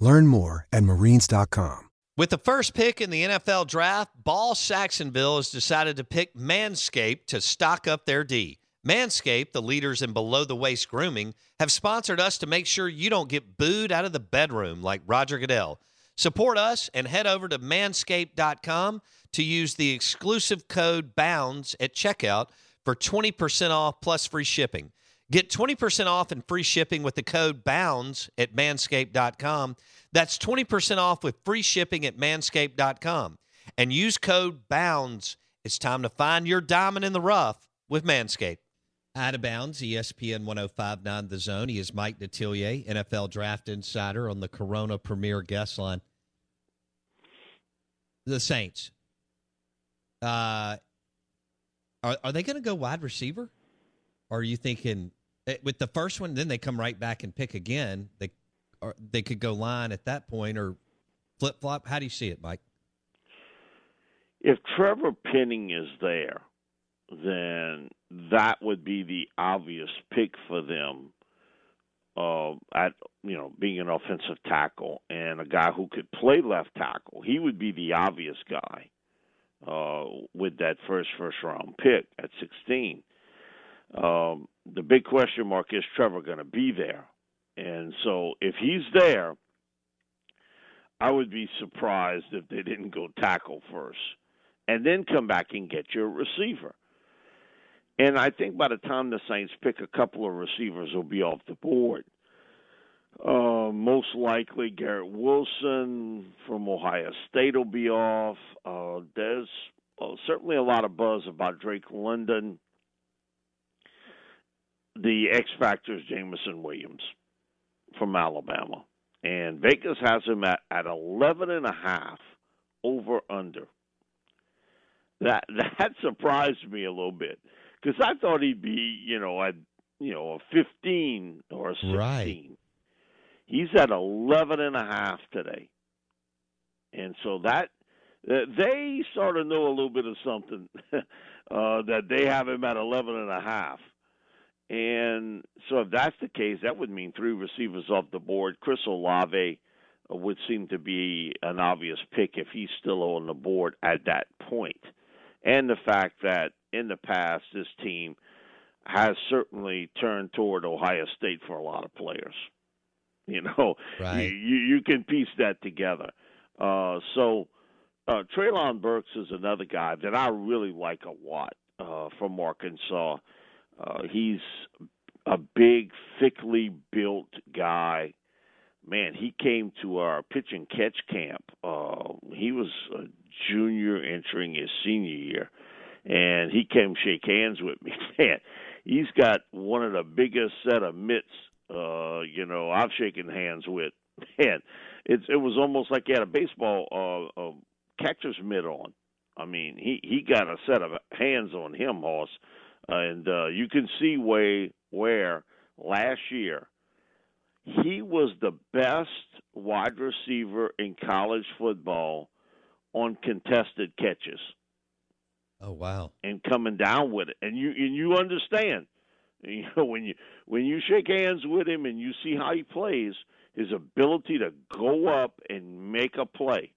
Learn more at marines.com. With the first pick in the NFL draft, Ball Saxonville has decided to pick Manscaped to stock up their D. Manscaped, the leaders in below the waist grooming, have sponsored us to make sure you don't get booed out of the bedroom like Roger Goodell. Support us and head over to manscaped.com to use the exclusive code BOUNDS at checkout for 20% off plus free shipping. Get 20% off and free shipping with the code BOUNDS at manscaped.com. That's 20% off with free shipping at manscaped.com. And use code BOUNDS. It's time to find your diamond in the rough with Manscaped. Out of bounds, ESPN 1059 The Zone. He is Mike Detillier, NFL Draft Insider on the Corona Premier Guest Line. The Saints. Uh, are, are they going to go wide receiver? Or are you thinking eh, with the first one, then they come right back and pick again? They or they could go line at that point or flip flop. How do you see it, Mike? if Trevor Penning is there, then that would be the obvious pick for them. Uh, at you know, being an offensive tackle and a guy who could play left tackle, he would be the obvious guy uh, with that first first round pick at 16. Um, the big question mark is Trevor going to be there, and so if he's there, I would be surprised if they didn't go tackle first and then come back and get your receiver. And I think by the time the Saints pick a couple of receivers will be off the board. Uh, most likely Garrett Wilson from Ohio State will be off. Uh, there's uh, certainly a lot of buzz about Drake London. The X Factor is Jameson Williams from Alabama. And Vegas has him at, at 11 and a half over under. That that surprised me a little bit because I thought he'd be, you know, at you know a 15 or a 16. Right. He's at 11 and a half today, and so that uh, they sort of know a little bit of something uh, that they have him at 11 and a half. And so, if that's the case, that would mean three receivers off the board. Chris Olave uh, would seem to be an obvious pick if he's still on the board at that point. And the fact that in the past, this team has certainly turned toward Ohio State for a lot of players. You know, Right. you, you, you can piece that together. Uh, so, uh, Treylon Burks is another guy that I really like a lot uh, from Arkansas. Uh, he's a big, thickly built guy. Man, he came to our pitch and catch camp. Uh, he was a junior entering his senior year, and he came shake hands with me. Man, he's got one of the biggest set of mitts uh, you know I've shaken hands with. Man, it's it was almost like he had a baseball uh, uh, catcher's mitt on. I mean, he he got a set of hands on him, Hoss, and uh, you can see way where last year he was the best wide receiver in college football on contested catches. Oh wow! And coming down with it, and you and you understand, you know when you when you shake hands with him and you see how he plays, his ability to go up and make a play,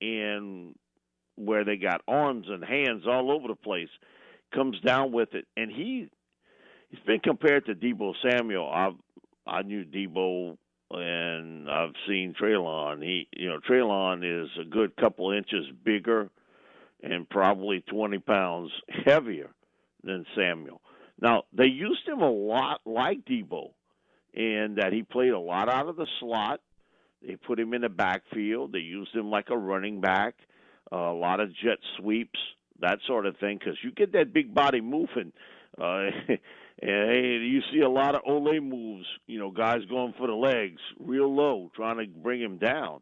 and where they got arms and hands all over the place, comes down with it, and he he's been compared to Deebo Samuel. I I knew Deebo and I've seen Treylon. He, you know, Treylon is a good couple inches bigger and probably 20 pounds heavier than Samuel. Now they used him a lot like Deebo, in that he played a lot out of the slot. They put him in the backfield. They used him like a running back, uh, a lot of jet sweeps, that sort of thing, because you get that big body moving. Uh, and you see a lot of Ole moves, you know, guys going for the legs real low, trying to bring him down.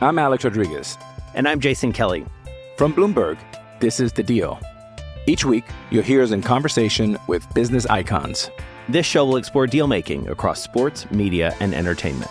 I'm Alex Rodriguez. And I'm Jason Kelly. From Bloomberg, this is The Deal. Each week, you'll hear us in conversation with business icons. This show will explore deal making across sports, media, and entertainment.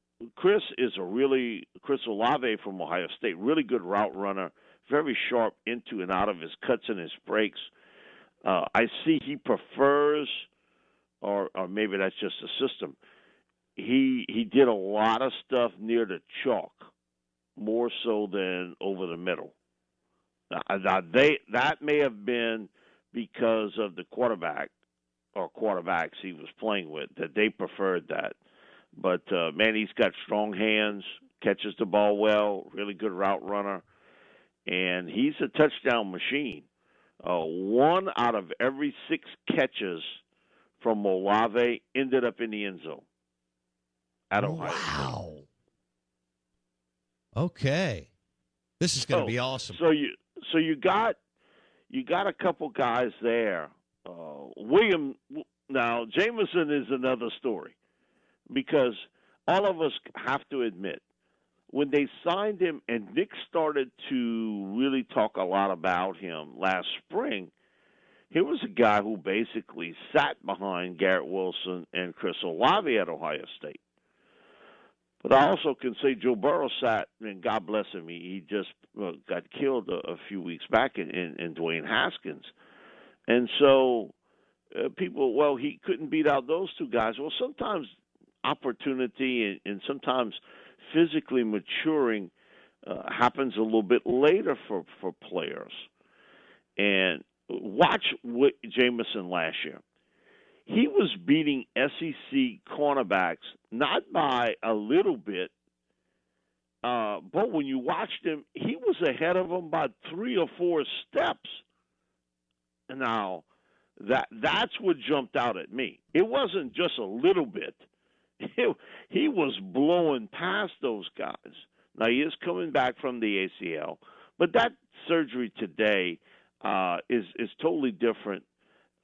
Chris is a really Chris Olave from Ohio State, really good route runner, very sharp into and out of his cuts and his breaks. Uh, I see he prefers, or or maybe that's just a system. He he did a lot of stuff near the chalk, more so than over the middle. Now, now they that may have been because of the quarterback or quarterbacks he was playing with that they preferred that. But uh, man, he's got strong hands, catches the ball well, really good route runner, and he's a touchdown machine. Uh, one out of every six catches from Olave ended up in the end zone at Ohio. Wow. Okay. This is going to So- be awesome. So you so you got you got a couple guys there. Uh, William now Jameson is another story because all of us have to admit when they signed him and Nick started to really talk a lot about him last spring. He was a guy who basically sat behind Garrett Wilson and Chris Olave at Ohio State. But I also can say Joe Burrow sat, and God bless him, he, just uh, got killed a, a few weeks back in, in, in Dwayne Haskins. And so uh, people, well, he couldn't beat out those two guys. Well, sometimes opportunity and, and sometimes physically maturing uh, happens a little bit later for, for players. And watch what Jameson last year he was beating SEC cornerbacks not by a little bit, uh, but when you watched him, he was ahead of them by three or four steps. Now, that that's what jumped out at me. It wasn't just a little bit. It, he was blowing past those guys. Now he is coming back from the ACL, but that surgery today uh, is is totally different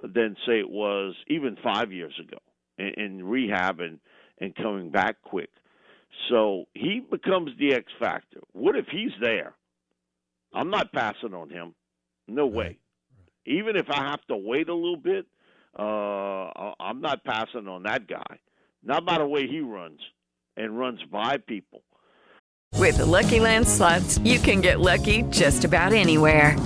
than say it was even five years ago in, in rehab and, and coming back quick. So he becomes the X factor. What if he's there? I'm not passing on him. No way. Even if I have to wait a little bit, uh, I'm not passing on that guy. Not by the way he runs and runs by people. With the Lucky Land slots, you can get lucky just about anywhere.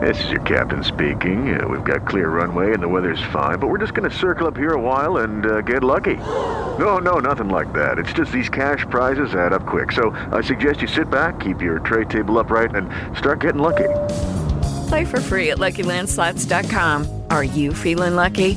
This is your captain speaking. Uh, we've got clear runway and the weather's fine, but we're just going to circle up here a while and uh, get lucky. No, no, nothing like that. It's just these cash prizes add up quick. So I suggest you sit back, keep your tray table upright, and start getting lucky. Play for free at LuckyLandSlots.com. Are you feeling lucky?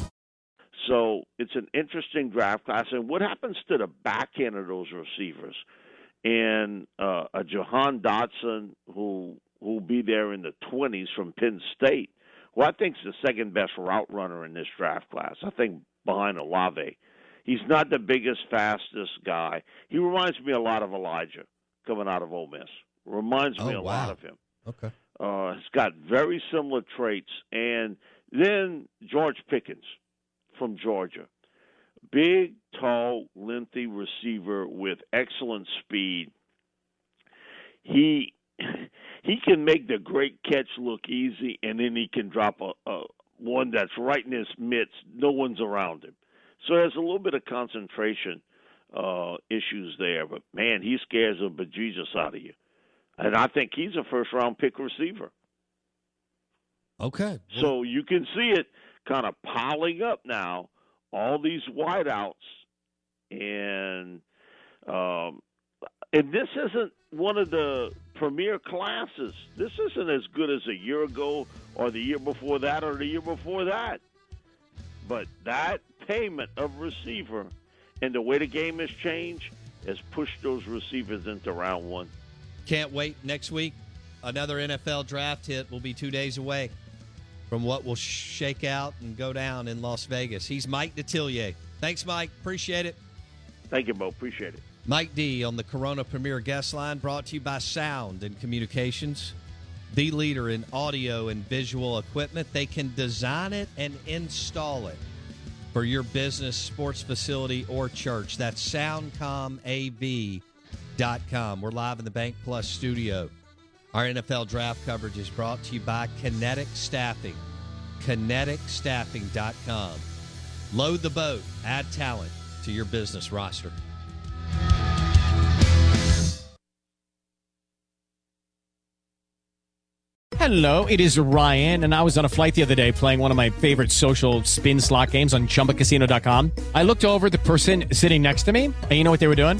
It's an interesting draft class. And what happens to the back end of those receivers? And uh, a Jahan Dotson who who'll be there in the 20s from Penn State, who I think is the second best route runner in this draft class. I think behind Olave. He's not the biggest, fastest guy. He reminds me a lot of Elijah coming out of Ole Miss. Reminds me Oh, a wow. lot of him. Okay. Uh, he's got very similar traits. And then George Pickens from Georgia. Big, tall, lengthy receiver with excellent speed. He he can make the great catch look easy, and then he can drop a, a one that's right in his midst. No one's around him, so there's a little bit of concentration uh, issues there. But man, he scares the bejesus out of you, and I think he's a first round pick receiver. Okay. So you can see it kind of piling up now, all these wideouts, and um, and this isn't one of the premier classes. This isn't as good as a year ago, or the year before that, or the year before that. But that payment of receiver and the way the game has changed has pushed those receivers into round one. Can't wait next week. Another NFL draft hit will be two days away from what will shake out and go down in Las Vegas. He's Mike Detillier. Thanks, Mike. Appreciate it. Thank you, Bo. Appreciate it. Mike D on the Corona Premier Guest Line brought to you by Sound and Communications, the leader in audio and visual equipment. They can design it and install it for your business, sports facility, or church. That's soundcomav.com. We're live in the Bank Plus studio. Our NFL draft coverage is brought to you by Kinetic Staffing. KineticStaffing.com. Load the boat, add talent to your business roster. Hello, it is Ryan, and I was on a flight the other day playing one of my favorite social spin slot games on chumbacasino.com. I looked over the person sitting next to me, and you know what they were doing?